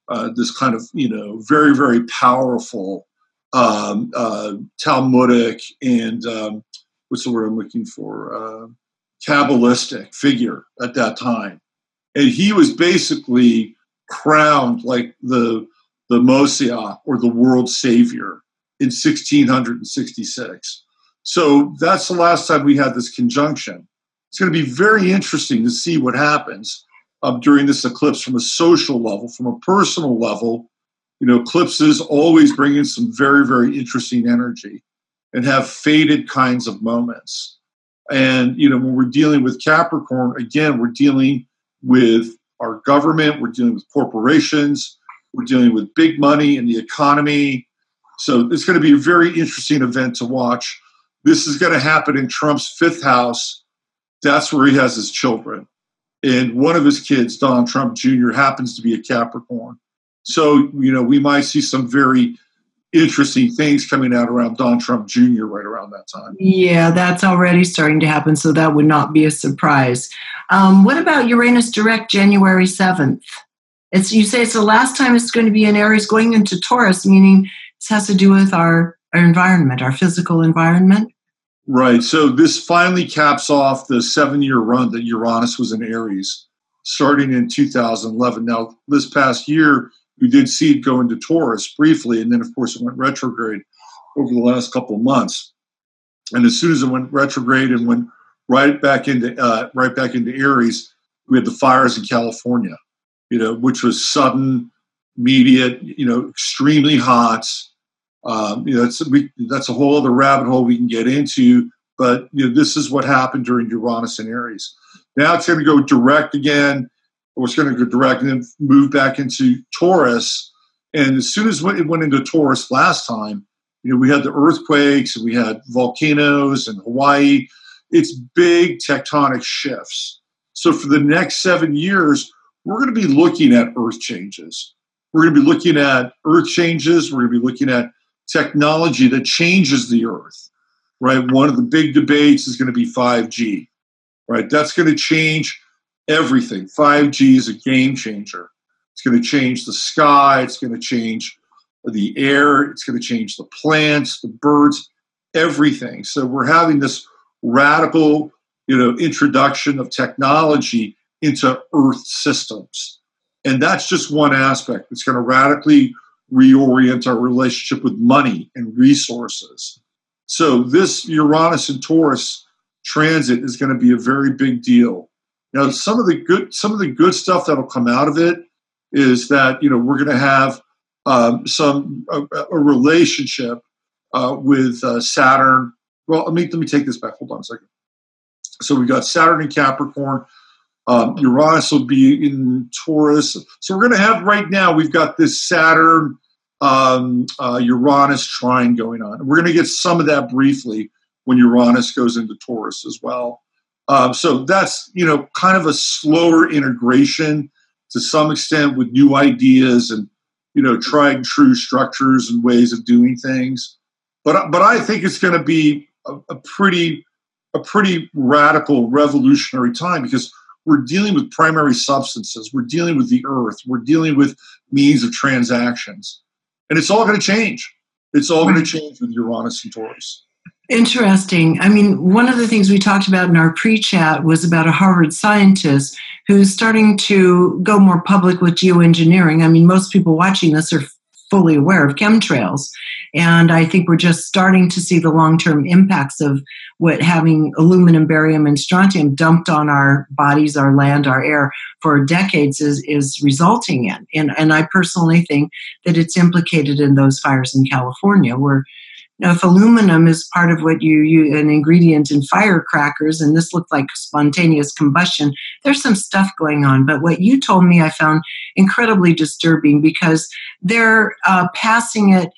uh, this kind of, you know, very, very powerful um, uh, Talmudic and um, what's the word I'm looking for? Uh, Kabbalistic figure at that time. And he was basically crowned like the the Messiah or the world savior in 1666. So that's the last time we had this conjunction. It's going to be very interesting to see what happens um, during this eclipse from a social level, from a personal level. You know, eclipses always bring in some very, very interesting energy and have faded kinds of moments. And, you know, when we're dealing with Capricorn, again, we're dealing with our government, we're dealing with corporations, we're dealing with big money in the economy. So it's going to be a very interesting event to watch. This is going to happen in Trump's fifth house. That's where he has his children. And one of his kids, Donald Trump Jr., happens to be a Capricorn. So, you know, we might see some very interesting things coming out around Donald Trump Jr. right around that time. Yeah, that's already starting to happen. So that would not be a surprise. Um, what about Uranus direct January 7th? It's you say it's the last time it's going to be in Aries going into Taurus, meaning this has to do with our, our environment, our physical environment. Right. So this finally caps off the seven year run that Uranus was in Aries, starting in 2011. Now, this past year, we did see it go into Taurus briefly, and then, of course, it went retrograde over the last couple of months. And as soon as it went retrograde and went right back into uh, right back into Aries, we had the fires in California you know, which was sudden, immediate, you know, extremely hot. Um, you know, that's we, that's a whole other rabbit hole we can get into. But you know, this is what happened during Uranus and Aries. Now it's going to go direct again. Or it's going to go direct and then move back into Taurus. And as soon as it went into Taurus last time, You know, we had the earthquakes and we had volcanoes in Hawaii. It's big tectonic shifts. So for the next seven years, we're going to be looking at earth changes. We're going to be looking at earth changes. We're going to be looking at technology that changes the earth, right? One of the big debates is going to be 5G, right? That's going to change everything. 5G is a game changer. It's going to change the sky. It's going to change the air. It's going to change the plants, the birds, everything. So we're having this radical, you know, introduction of technology into Earth systems, and that's just one aspect. It's going to radically reorient our relationship with money and resources. So this Uranus and Taurus transit is going to be a very big deal. Now, some of the good some of the good stuff that'll come out of it is that you know we're going to have um, some a, a relationship uh, with uh, Saturn. Well, let me let me take this back. Hold on a second. So we've got Saturn and Capricorn. Um, Uranus will be in Taurus. So we're going to have right now. We've got this Saturn um, uh, Uranus trine going on. We're going to get some of that briefly when Uranus goes into Taurus as well. Um, so that's you know kind of a slower integration to some extent with new ideas and you know tried true structures and ways of doing things. But but I think it's going to be a, a pretty a pretty radical revolutionary time because we're dealing with primary substances, we're dealing with the earth, we're dealing with means of transactions, and it's all going to change. It's all going to change with Uranus and Taurus. Interesting. I mean, one of the things we talked about in our pre chat was about a Harvard scientist who's starting to go more public with geoengineering. I mean, most people watching this are fully aware of chemtrails. And I think we're just starting to see the long term impacts of what having aluminum, barium, and strontium dumped on our bodies, our land, our air for decades is, is resulting in. And, and I personally think that it's implicated in those fires in California where now, if aluminum is part of what you use, an ingredient in firecrackers, and this looked like spontaneous combustion, there's some stuff going on. But what you told me, I found incredibly disturbing because they're uh, passing it.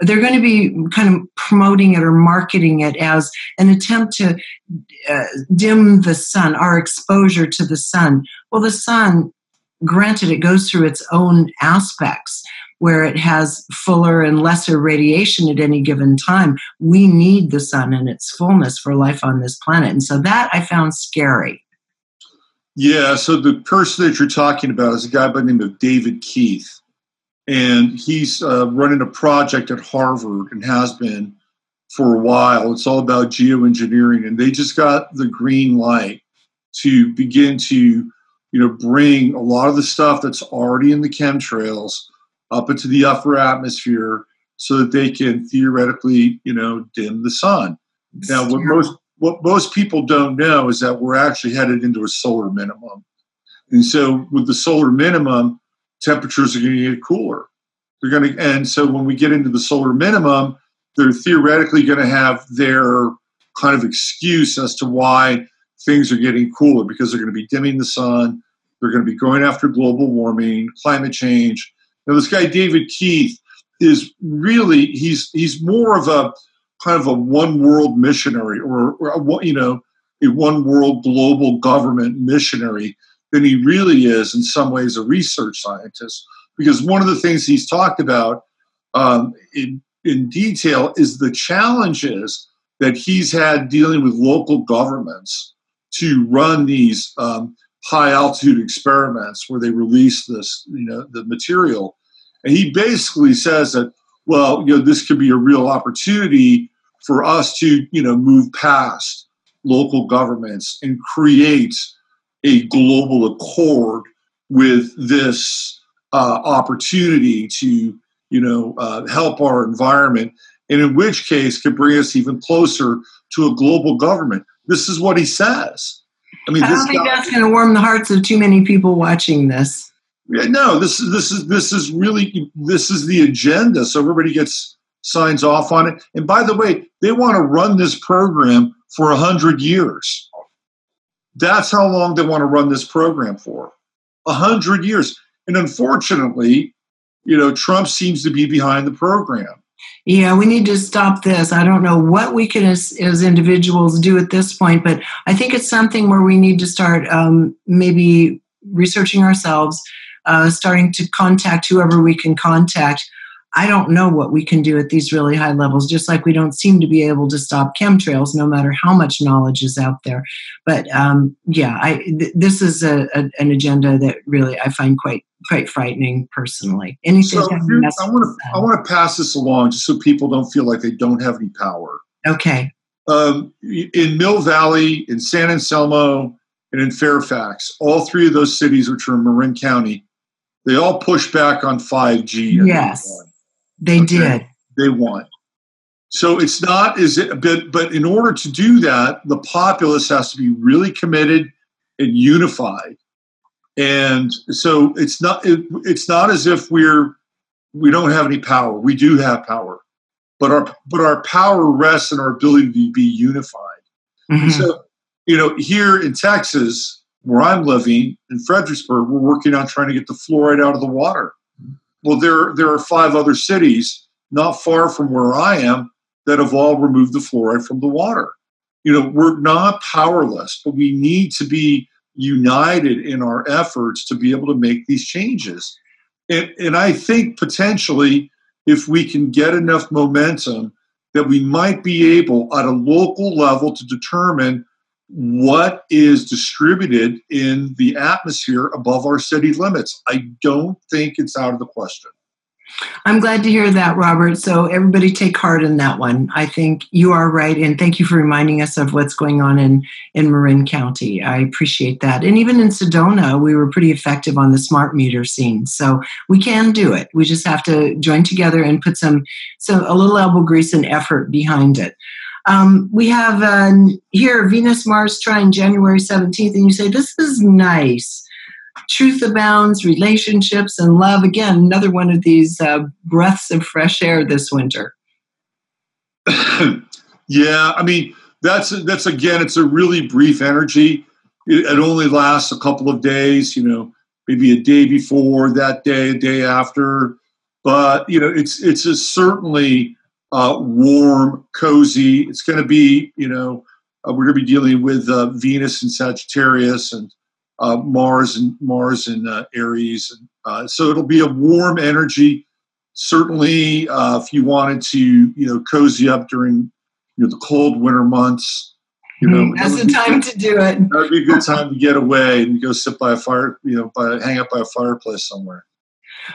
They're going to be kind of promoting it or marketing it as an attempt to uh, dim the sun, our exposure to the sun. Well, the sun, granted, it goes through its own aspects where it has fuller and lesser radiation at any given time. We need the sun in its fullness for life on this planet. And so that I found scary. Yeah, so the person that you're talking about is a guy by the name of David Keith. And he's uh, running a project at Harvard and has been for a while. It's all about geoengineering. And they just got the green light to begin to, you know, bring a lot of the stuff that's already in the chemtrails – up into the upper atmosphere so that they can theoretically, you know, dim the sun. Now, what most what most people don't know is that we're actually headed into a solar minimum, and so with the solar minimum, temperatures are going to get cooler. They're going to, and so when we get into the solar minimum, they're theoretically going to have their kind of excuse as to why things are getting cooler because they're going to be dimming the sun. They're going to be going after global warming, climate change, now, this guy David Keith is really he's he's more of a kind of a one world missionary or, or a, you know a one world global government missionary than he really is in some ways a research scientist. Because one of the things he's talked about um, in, in detail is the challenges that he's had dealing with local governments to run these um, high altitude experiments where they release this, you know, the material. And he basically says that, well, you know, this could be a real opportunity for us to, you know, move past local governments and create a global accord with this uh, opportunity to, you know, uh, help our environment, and in which case could bring us even closer to a global government. This is what he says. I mean, I don't think guy, that's going to warm the hearts of too many people watching this. Yeah, no, this is this is this is really this is the agenda. So everybody gets signs off on it. And by the way, they want to run this program for a hundred years. That's how long they want to run this program for. A hundred years. And unfortunately, you know, Trump seems to be behind the program. Yeah, we need to stop this. I don't know what we can, as, as individuals, do at this point, but I think it's something where we need to start um, maybe researching ourselves, uh, starting to contact whoever we can contact I don't know what we can do at these really high levels, just like we don't seem to be able to stop chemtrails, no matter how much knowledge is out there. But um, yeah, I, th- this is a, a, an agenda that really I find quite quite frightening personally. Anything so I want to I want to pass this along just so people don't feel like they don't have any power. Okay. Um, in Mill Valley, in San Anselmo, and in Fairfax, all three of those cities, which are in Marin County, they all push back on 5G. Yes. They okay? did. They won. So it's not as it, but but in order to do that, the populace has to be really committed and unified. And so it's not it, it's not as if we're we don't have any power. We do have power, but our but our power rests in our ability to be unified. Mm-hmm. So you know, here in Texas, where I'm living in Fredericksburg, we're working on trying to get the fluoride out of the water. Well, there, there are five other cities not far from where I am that have all removed the fluoride from the water. You know, we're not powerless, but we need to be united in our efforts to be able to make these changes. And, and I think potentially, if we can get enough momentum, that we might be able at a local level to determine what is distributed in the atmosphere above our city limits. I don't think it's out of the question. I'm glad to hear that, Robert. So, everybody take heart in that one. I think you are right. And thank you for reminding us of what's going on in, in Marin County. I appreciate that. And even in Sedona, we were pretty effective on the smart meter scene. So, we can do it. We just have to join together and put some, some a little elbow grease and effort behind it. Um, we have uh, here Venus Mars trine January 17th, and you say, This is nice. Truth abounds, relationships, and love. Again, another one of these uh, breaths of fresh air this winter. yeah, I mean, that's that's again, it's a really brief energy. It, it only lasts a couple of days, you know, maybe a day before, that day, a day after. But you know, it's it's a certainly uh, warm, cozy. It's going to be, you know, uh, we're going to be dealing with uh, Venus and Sagittarius and uh, Mars and Mars and uh, Aries, uh, so it'll be a warm energy. Certainly, if you wanted to, you know, cozy up during you know the cold winter months, you know, that's the time to do it. That would be a good time to get away and go sit by a fire, you know, by hang out by a fireplace somewhere.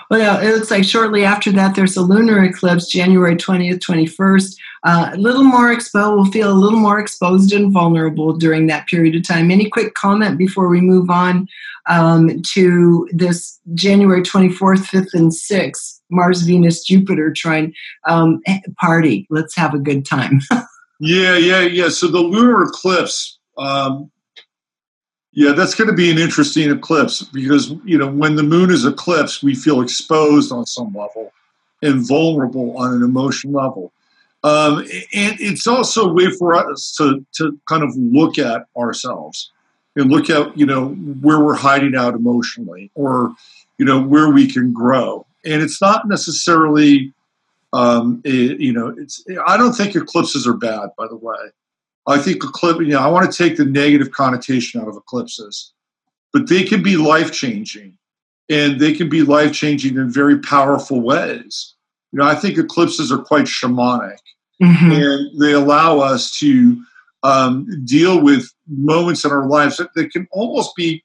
Well, it looks like shortly after that, there's a lunar eclipse, January 20th, 21st. Uh, a little more exposed, we'll feel a little more exposed and vulnerable during that period of time. Any quick comment before we move on um, to this January 24th, 5th, and 6th, Mars, Venus, Jupiter trine um, party? Let's have a good time. yeah, yeah, yeah. So the lunar eclipse. Um, yeah, that's going to be an interesting eclipse because you know when the moon is eclipsed, we feel exposed on some level and vulnerable on an emotional level. Um, and it's also a way for us to, to kind of look at ourselves and look at you know where we're hiding out emotionally or you know where we can grow. And it's not necessarily um, it, you know it's I don't think eclipses are bad, by the way. I think eclipse, you know, I want to take the negative connotation out of eclipses, but they can be life changing and they can be life changing in very powerful ways. You know, I think eclipses are quite shamanic mm-hmm. and they allow us to um, deal with moments in our lives that, that can almost be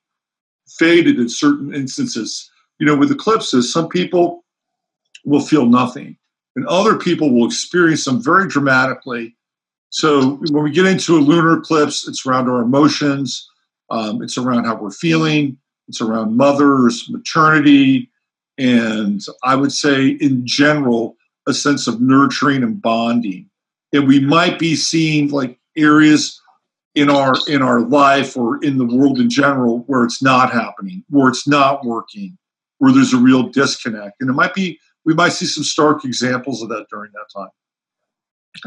faded in certain instances. You know, with eclipses, some people will feel nothing and other people will experience them very dramatically so when we get into a lunar eclipse, it's around our emotions, um, it's around how we're feeling, it's around mothers, maternity, and I would say in general, a sense of nurturing and bonding. And we might be seeing like areas in our in our life or in the world in general where it's not happening, where it's not working, where there's a real disconnect. And it might be we might see some stark examples of that during that time.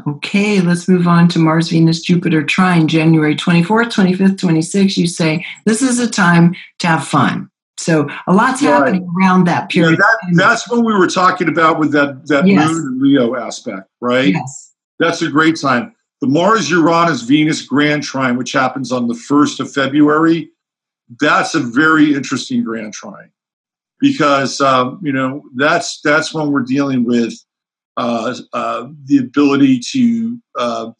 Okay, let's move on to Mars, Venus, Jupiter trine, January 24th, 25th, 26th. You say this is a time to have fun, So a lot's right. happening around that period. Yeah, that, that's what we were talking about with that that yes. moon and Leo aspect, right? Yes. That's a great time. The Mars Uranus Venus Grand Trine, which happens on the first of February, that's a very interesting Grand Trine because um, you know that's that's when we're dealing with the ability to uh,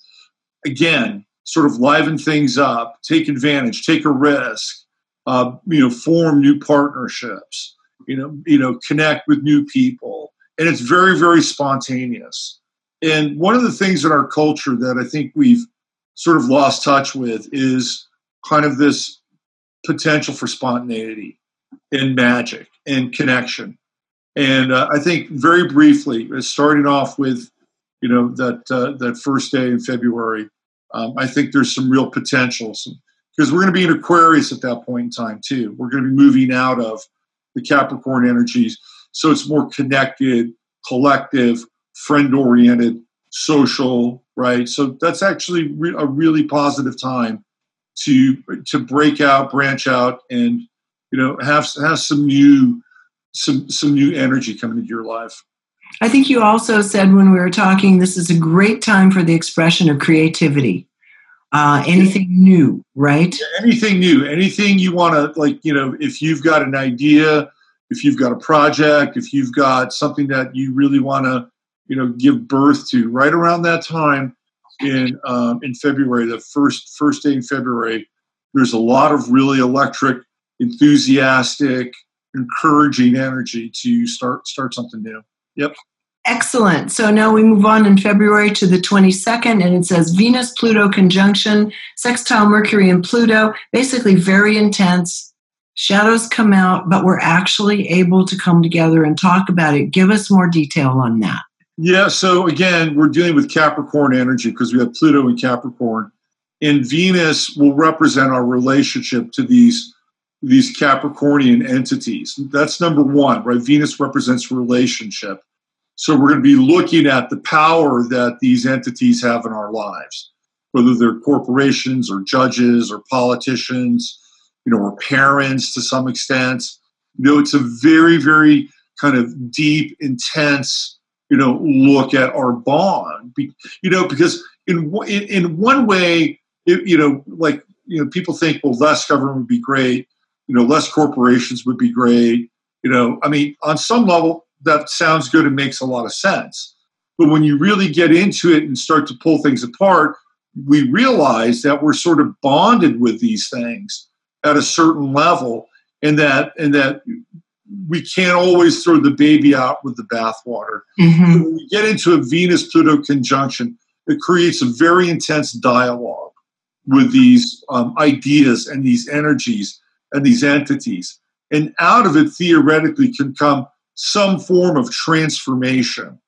again sort of liven things up, take advantage, take a risk, uh, you know, form new partnerships, you know, you know, connect with new people, and it's very, very spontaneous. And one of the things in our culture that I think we've sort of lost touch with is kind of this potential for spontaneity and magic and connection. And uh, I think very briefly, starting off with, you know, that uh, that first day in February, um, I think there's some real potential, because we're going to be in Aquarius at that point in time too. We're going to be moving out of the Capricorn energies, so it's more connected, collective, friend-oriented, social, right? So that's actually re- a really positive time to to break out, branch out, and you know have have some new some some new energy coming into your life. I think you also said when we were talking, this is a great time for the expression of creativity uh, anything new, right? Yeah, anything new, anything you want to like, you know, if you've got an idea, if you've got a project, if you've got something that you really want to, you know, give birth to, right around that time in um, in February, the first first day in February, there's a lot of really electric, enthusiastic, encouraging energy to start start something new. Yep. Excellent. So now we move on in February to the 22nd, and it says Venus Pluto conjunction, sextile Mercury and Pluto, basically very intense. Shadows come out, but we're actually able to come together and talk about it. Give us more detail on that. Yeah, so again, we're dealing with Capricorn energy because we have Pluto in Capricorn. And Venus will represent our relationship to these these Capricornian entities. That's number one, right? Venus represents relationship. So we're going to be looking at the power that these entities have in our lives, whether they're corporations or judges or politicians, you know, or parents to some extent. You know, it's a very, very kind of deep, intense, you know, look at our bond. You know, because in in, one way, it, you know, like you know, people think, well, less government would be great. You know, less corporations would be great. You know, I mean, on some level, that sounds good and makes a lot of sense. But when you really get into it and start to pull things apart, we realize that we're sort of bonded with these things at a certain level and that and that we can't always throw the baby out with the bathwater. Mm-hmm. When we get into a Venus Pluto conjunction, it creates a very intense dialogue with these um, ideas and these energies and these entities. And out of it, theoretically, can come some form of transformation.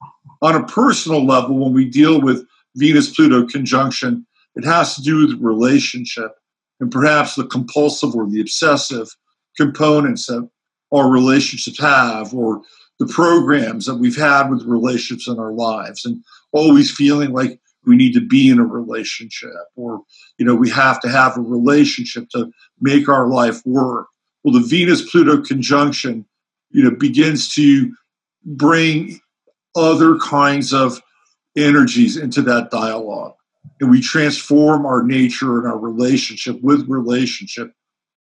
On a personal level, when we deal with Venus Pluto conjunction, it has to do with relationship and perhaps the compulsive or the obsessive components that our relationships have, or the programs that we've had with relationships in our lives, and always feeling like we need to be in a relationship, or you know, we have to have a relationship to make our life work. Well, the Venus Pluto conjunction you know begins to bring other kinds of energies into that dialogue and we transform our nature and our relationship with relationship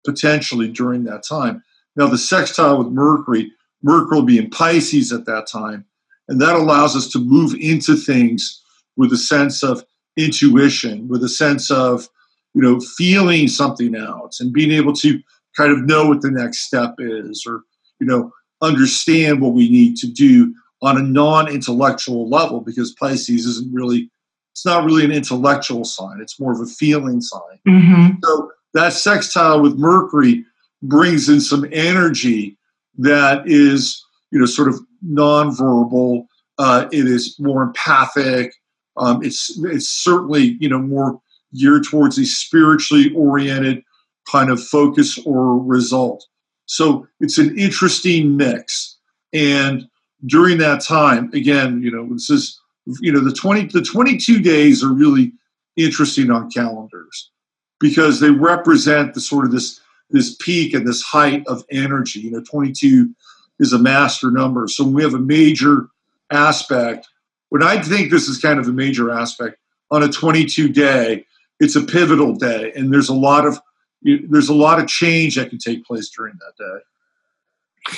potentially during that time now the sextile with mercury mercury will be in pisces at that time and that allows us to move into things with a sense of intuition with a sense of you know feeling something out and being able to kind of know what the next step is or you know understand what we need to do on a non-intellectual level because Pisces isn't really it's not really an intellectual sign. It's more of a feeling sign. Mm-hmm. so that sextile with Mercury brings in some energy that is you know sort of non-verbal. Uh, it is more empathic um, it's it's certainly you know more geared towards a spiritually oriented kind of focus or result so it's an interesting mix. And during that time, again, you know, this is, you know, the 20, the 22 days are really interesting on calendars because they represent the sort of this, this peak and this height of energy. You know, 22 is a master number. So when we have a major aspect, when I think this is kind of a major aspect, on a 22 day, it's a pivotal day, and there's a lot of there's a lot of change that can take place during that day.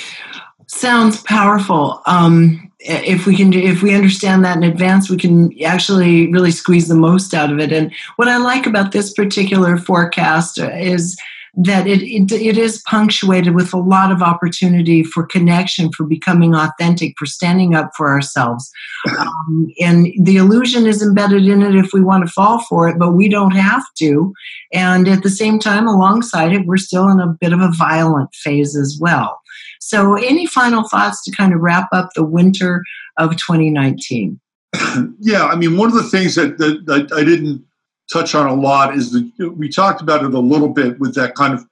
Sounds powerful. Um, if we can, if we understand that in advance, we can actually really squeeze the most out of it. And what I like about this particular forecast is that it, it, it is punctuated with a lot of opportunity for connection, for becoming authentic, for standing up for ourselves. Um, and the illusion is embedded in it if we want to fall for it, but we don't have to. And at the same time, alongside it, we're still in a bit of a violent phase as well. So, any final thoughts to kind of wrap up the winter of 2019? Yeah, I mean, one of the things that, that, that I didn't touch on a lot is that we talked about it a little bit with that kind of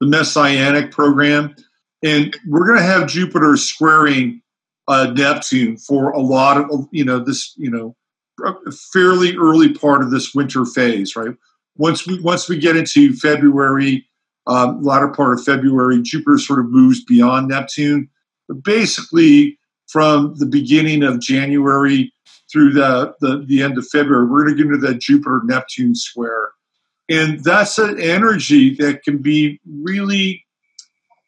the messianic program, and we're going to have Jupiter squaring uh, Neptune for a lot of you know this you know fairly early part of this winter phase, right? Once we once we get into February, um, latter part of February, Jupiter sort of moves beyond Neptune. But basically, from the beginning of January through the, the, the end of February, we're going to get into that Jupiter Neptune square. And that's an energy that can be really,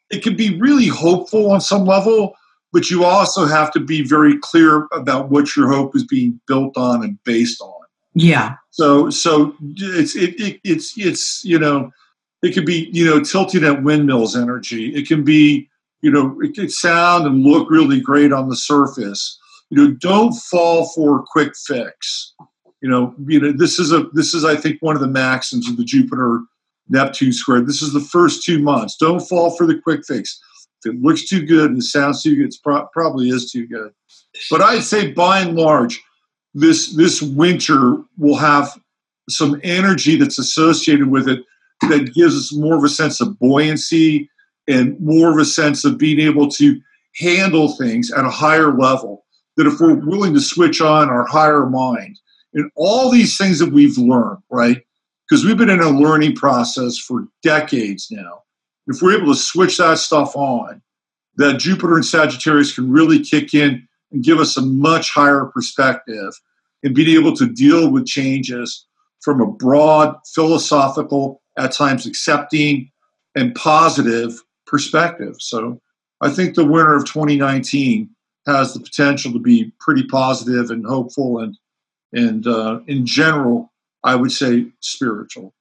it can be really hopeful on some level, but you also have to be very clear about what your hope is being built on and based on. Yeah. So, so it's, it, it, it's, it's, you know, it could be, you know, tilting at windmills energy. It can be, you know, it could sound and look really great on the surface you know, don't fall for a quick fix. You know, you know, this is a this is I think one of the maxims of the Jupiter Neptune square. This is the first two months. Don't fall for the quick fix. If it looks too good and sounds too good, it pro- probably is too good. But I'd say by and large, this this winter will have some energy that's associated with it that gives us more of a sense of buoyancy and more of a sense of being able to handle things at a higher level that if we're willing to switch on our higher mind and all these things that we've learned, right? Because we've been in a learning process for decades now. If we're able to switch that stuff on, that Jupiter and Sagittarius can really kick in and give us a much higher perspective and being able to deal with changes from a broad, philosophical, at times accepting, and positive perspective. So I think the winter of 2019 has the potential to be pretty positive and hopeful and and uh, in general, I would say spiritual.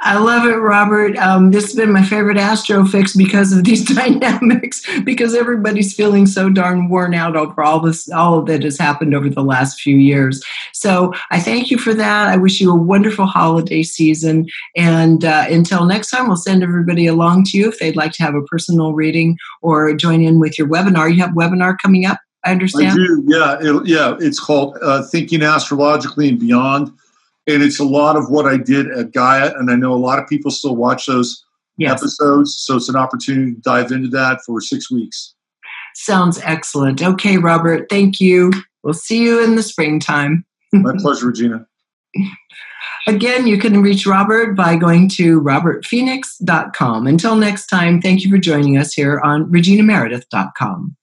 I love it, Robert. Um, this has been my favorite Astro Fix because of these dynamics. Because everybody's feeling so darn worn out over all this, all that has happened over the last few years. So I thank you for that. I wish you a wonderful holiday season. And uh, until next time, we'll send everybody along to you if they'd like to have a personal reading or join in with your webinar. You have webinar coming up. I understand. I do. Yeah, it, yeah. It's called uh, Thinking Astrologically and Beyond and it's a lot of what I did at Gaia, and I know a lot of people still watch those yes. episodes, so it's an opportunity to dive into that for six weeks. Sounds excellent. Okay, Robert, thank you. We'll see you in the springtime. My pleasure, Regina. Again, you can reach Robert by going to robertphoenix.com. Until next time, thank you for joining us here on reginameredith.com.